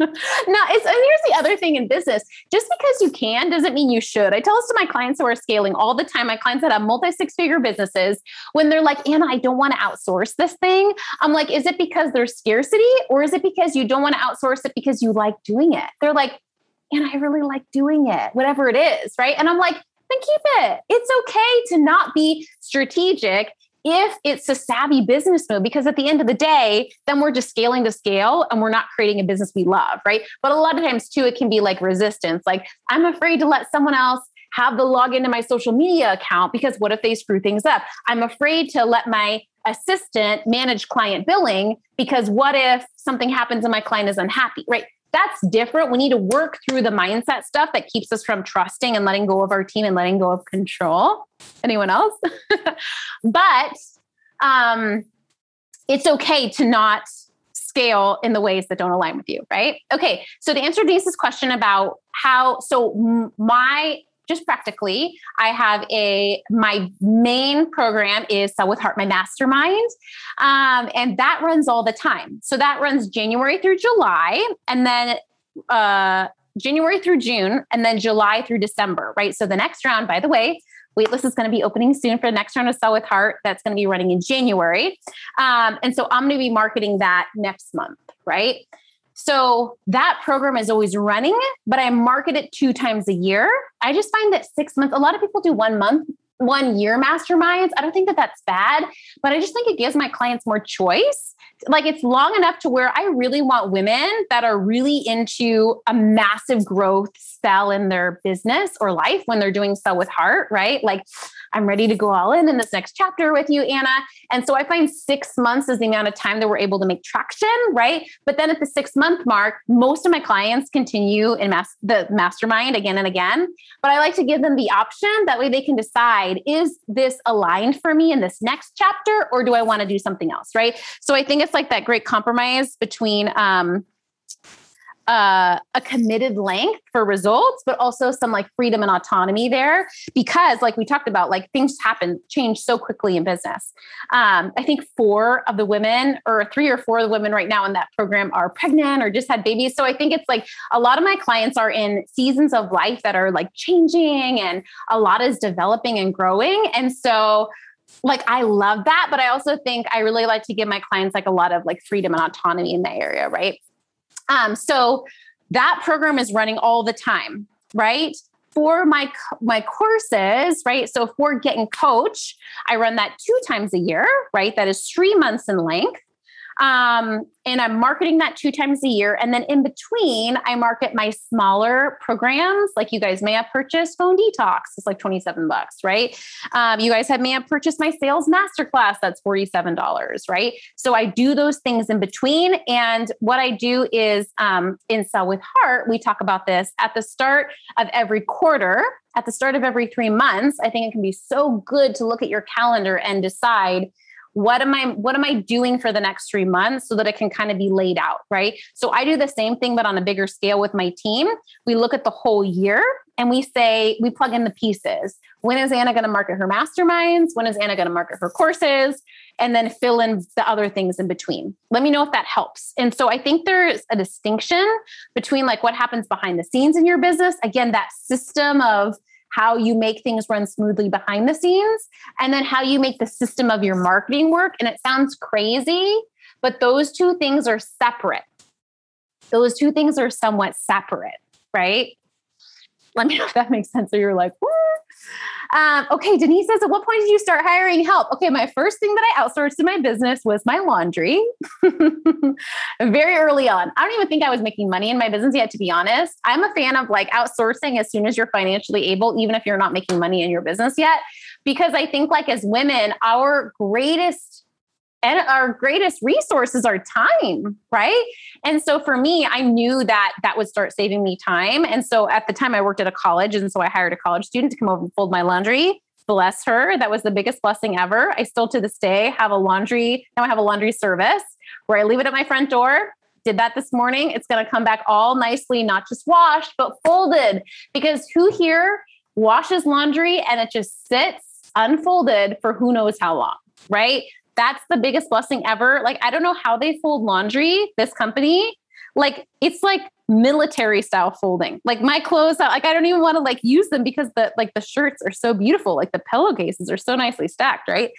much. no, it's and here's the other thing in business. Just because you can doesn't mean you should. I tell this to my clients who are scaling all the time. My clients that have multi six figure businesses, when they're like, Anna, I don't want to outsource this thing. I'm like, is it because there's scarcity or is it because you don't want to outsource it because you like doing it? They're like, and I really like doing it, whatever it is, right? And I'm like, then keep it. It's okay to not be strategic if it's a savvy business move, because at the end of the day, then we're just scaling to scale and we're not creating a business we love, right? But a lot of times too, it can be like resistance. Like, I'm afraid to let someone else have the login to my social media account because what if they screw things up? I'm afraid to let my assistant manage client billing because what if something happens and my client is unhappy, right? That's different. We need to work through the mindset stuff that keeps us from trusting and letting go of our team and letting go of control. Anyone else? but um, it's okay to not scale in the ways that don't align with you, right? Okay. So to answer Denise's question about how, so my just practically, I have a my main program is Sell with Heart, my mastermind, um, and that runs all the time. So that runs January through July, and then uh, January through June, and then July through December. Right. So the next round, by the way, waitlist is going to be opening soon for the next round of Sell with Heart. That's going to be running in January, um, and so I'm going to be marketing that next month. Right. So that program is always running, but I market it two times a year. I just find that six months, a lot of people do one month, one year masterminds. I don't think that that's bad, but I just think it gives my clients more choice like it's long enough to where I really want women that are really into a massive growth spell in their business or life when they're doing so with heart, right? Like I'm ready to go all in in this next chapter with you, Anna. And so I find six months is the amount of time that we're able to make traction, right? But then at the six month mark, most of my clients continue in mass- the mastermind again and again. But I like to give them the option that way they can decide is this aligned for me in this next chapter or do I want to do something else, right? So I think it's like that great compromise between um, uh, a committed length for results, but also some like freedom and autonomy there. Because, like we talked about, like things happen, change so quickly in business. Um, I think four of the women, or three or four of the women right now in that program, are pregnant or just had babies. So I think it's like a lot of my clients are in seasons of life that are like changing, and a lot is developing and growing. And so like I love that, but I also think I really like to give my clients like a lot of like freedom and autonomy in that area, right? Um, so that program is running all the time, right? For my my courses, right? So for Get and Coach, I run that two times a year, right? That is three months in length. Um, and I'm marketing that two times a year. And then in between, I market my smaller programs. Like you guys may have purchased Phone Detox. It's like 27 bucks, right? Um, you guys have may have purchased my sales masterclass. That's $47, right? So I do those things in between. And what I do is um, in Sell with Heart, we talk about this at the start of every quarter at the start of every three months, I think it can be so good to look at your calendar and decide what am i what am i doing for the next three months so that it can kind of be laid out right? So i do the same thing but on a bigger scale with my team. We look at the whole year and we say we plug in the pieces. When is anna going to market her masterminds? When is anna going to market her courses? And then fill in the other things in between. Let me know if that helps. And so i think there's a distinction between like what happens behind the scenes in your business. Again that system of how you make things run smoothly behind the scenes, and then how you make the system of your marketing work. And it sounds crazy, but those two things are separate. Those two things are somewhat separate, right? Let me know if that makes sense. So you're like? Um, okay, Denise says, at what point did you start hiring help? Okay, my first thing that I outsourced in my business was my laundry very early on. I don't even think I was making money in my business yet, to be honest. I'm a fan of like outsourcing as soon as you're financially able, even if you're not making money in your business yet, because I think like as women, our greatest and our greatest resources are time right? And so for me i knew that that would start saving me time. And so at the time i worked at a college and so i hired a college student to come over and fold my laundry. Bless her. That was the biggest blessing ever. I still to this day have a laundry now i have a laundry service where i leave it at my front door. Did that this morning. It's going to come back all nicely not just washed but folded. Because who here washes laundry and it just sits unfolded for who knows how long right that's the biggest blessing ever. Like, I don't know how they fold laundry, this company. Like, it's like military style folding. Like my clothes, like I don't even want to like use them because the like the shirts are so beautiful. Like the pillowcases are so nicely stacked, right?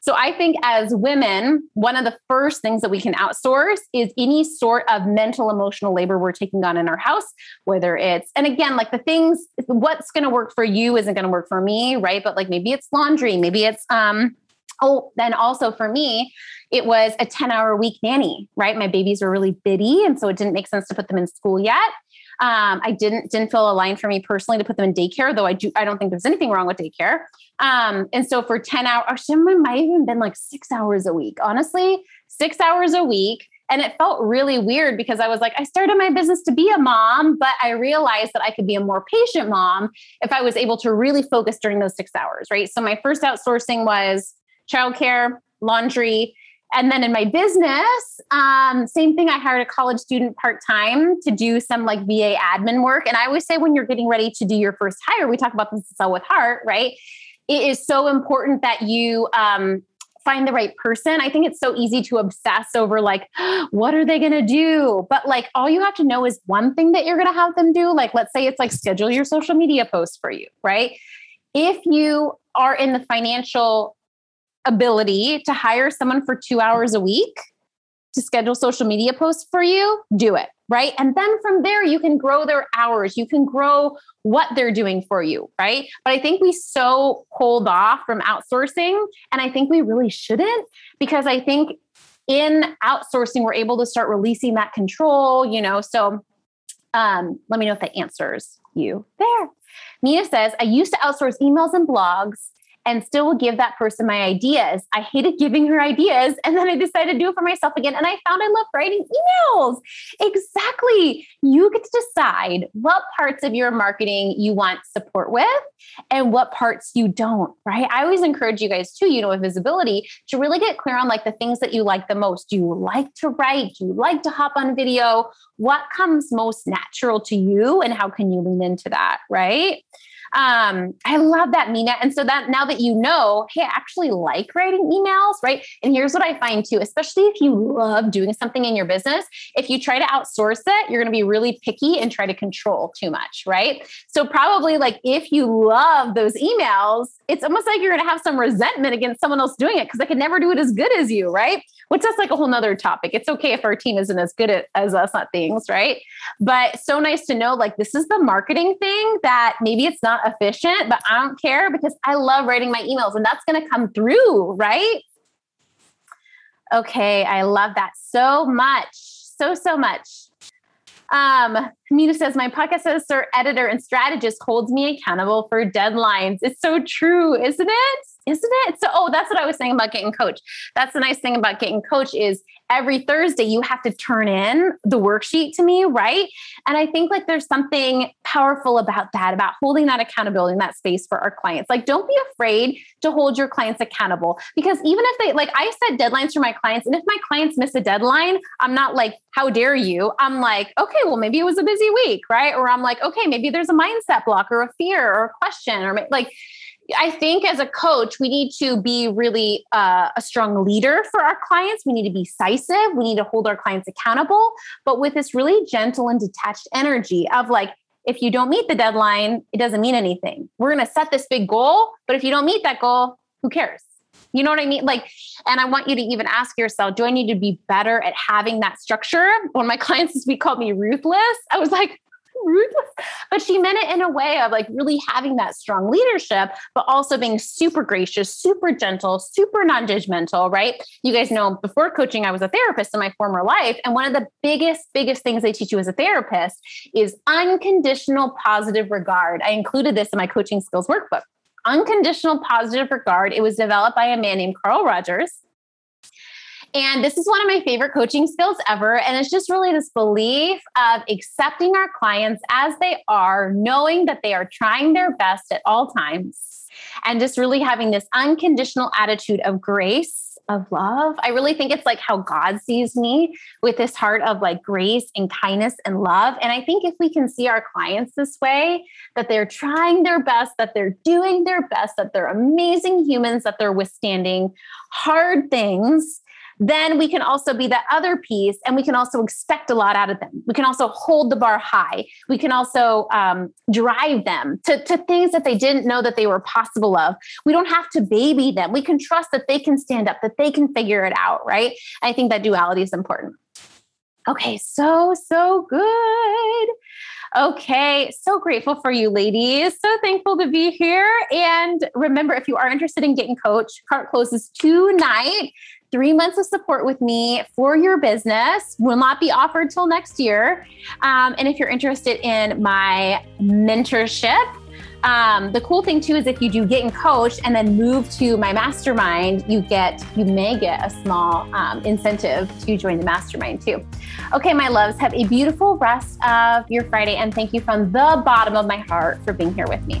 So I think as women, one of the first things that we can outsource is any sort of mental emotional labor we're taking on in our house, whether it's and again, like the things what's going to work for you isn't going to work for me, right? But like maybe it's laundry, maybe it's um Oh, then also for me, it was a 10 hour week nanny, right? My babies were really bitty. And so it didn't make sense to put them in school yet. Um, I didn't didn't feel aligned for me personally to put them in daycare, though I do I don't think there's anything wrong with daycare. Um, and so for 10 hours, some might have even been like six hours a week, honestly, six hours a week. And it felt really weird because I was like, I started my business to be a mom, but I realized that I could be a more patient mom if I was able to really focus during those six hours, right? So my first outsourcing was childcare, laundry. And then in my business, um, same thing. I hired a college student part time to do some like VA admin work. And I always say when you're getting ready to do your first hire, we talk about this sell with heart, right? It is so important that you um, find the right person. I think it's so easy to obsess over like, what are they going to do? But like, all you have to know is one thing that you're going to have them do. Like, let's say it's like schedule your social media posts for you, right? If you are in the financial ability to hire someone for two hours a week to schedule social media posts for you, do it. Right. And then from there, you can grow their hours. You can grow what they're doing for you. Right. But I think we so hold off from outsourcing. And I think we really shouldn't because I think in outsourcing, we're able to start releasing that control, you know. So um, let me know if that answers you there. Mia says, I used to outsource emails and blogs and still will give that person my ideas. I hated giving her ideas. And then I decided to do it for myself again. And I found I love writing emails. Exactly. You get to decide what parts of your marketing you want support with and what parts you don't, right? I always encourage you guys too, you know, with visibility to really get clear on like the things that you like the most. Do you like to write? Do you like to hop on video? What comes most natural to you and how can you lean into that, right? Um, I love that, Mina. And so that now that you know, hey, I actually like writing emails, right? And here's what I find too, especially if you love doing something in your business, if you try to outsource it, you're going to be really picky and try to control too much, right? So probably like if you love those emails, it's almost like you're going to have some resentment against someone else doing it because I could never do it as good as you, right? Which that's like a whole nother topic. It's okay if our team isn't as good at, as us at things, right? But so nice to know like this is the marketing thing that maybe it's not efficient, but I don't care because I love writing my emails and that's going to come through, right? Okay, I love that so much. So, so much. Um, Mina says, My podcast host, editor, and strategist holds me accountable for deadlines. It's so true, isn't it? Isn't it? So, oh, that's what I was saying about getting coach. That's the nice thing about getting coach is every Thursday you have to turn in the worksheet to me, right? And I think like there's something powerful about that, about holding that accountability in that space for our clients. Like, don't be afraid to hold your clients accountable because even if they like, I set deadlines for my clients, and if my clients miss a deadline, I'm not like, how dare you? I'm like, okay, well, maybe it was a busy week, right? Or I'm like, okay, maybe there's a mindset block or a fear or a question or like, I think as a coach, we need to be really uh, a strong leader for our clients. We need to be decisive. We need to hold our clients accountable, but with this really gentle and detached energy of like, if you don't meet the deadline, it doesn't mean anything. We're going to set this big goal, but if you don't meet that goal, who cares? You know what I mean? Like, and I want you to even ask yourself, do I need to be better at having that structure? One of my clients this week called me ruthless, I was like, ruthless. But she meant it in a way of like really having that strong leadership, but also being super gracious, super gentle, super non judgmental, right? You guys know before coaching, I was a therapist in my former life. And one of the biggest, biggest things they teach you as a therapist is unconditional positive regard. I included this in my coaching skills workbook. Unconditional positive regard. It was developed by a man named Carl Rogers. And this is one of my favorite coaching skills ever. And it's just really this belief of accepting our clients as they are, knowing that they are trying their best at all times, and just really having this unconditional attitude of grace. Of love. I really think it's like how God sees me with this heart of like grace and kindness and love. And I think if we can see our clients this way, that they're trying their best, that they're doing their best, that they're amazing humans, that they're withstanding hard things, then we can also be that other piece and we can also expect a lot out of them. We can also hold the bar high. We can also um, drive them to, to things that they didn't know that they were possible of. We don't have to baby them. We can trust that they can stand up, that they can figure it out, right? I think that duality is important. Okay, so, so good. Okay, so grateful for you, ladies. So thankful to be here. And remember, if you are interested in getting coached, cart closes tonight three months of support with me for your business will not be offered till next year. Um, and if you're interested in my mentorship, um, the cool thing too is if you do get in coach and then move to my mastermind, you get you may get a small um, incentive to join the mastermind too. Okay, my loves, have a beautiful rest of your Friday, and thank you from the bottom of my heart for being here with me.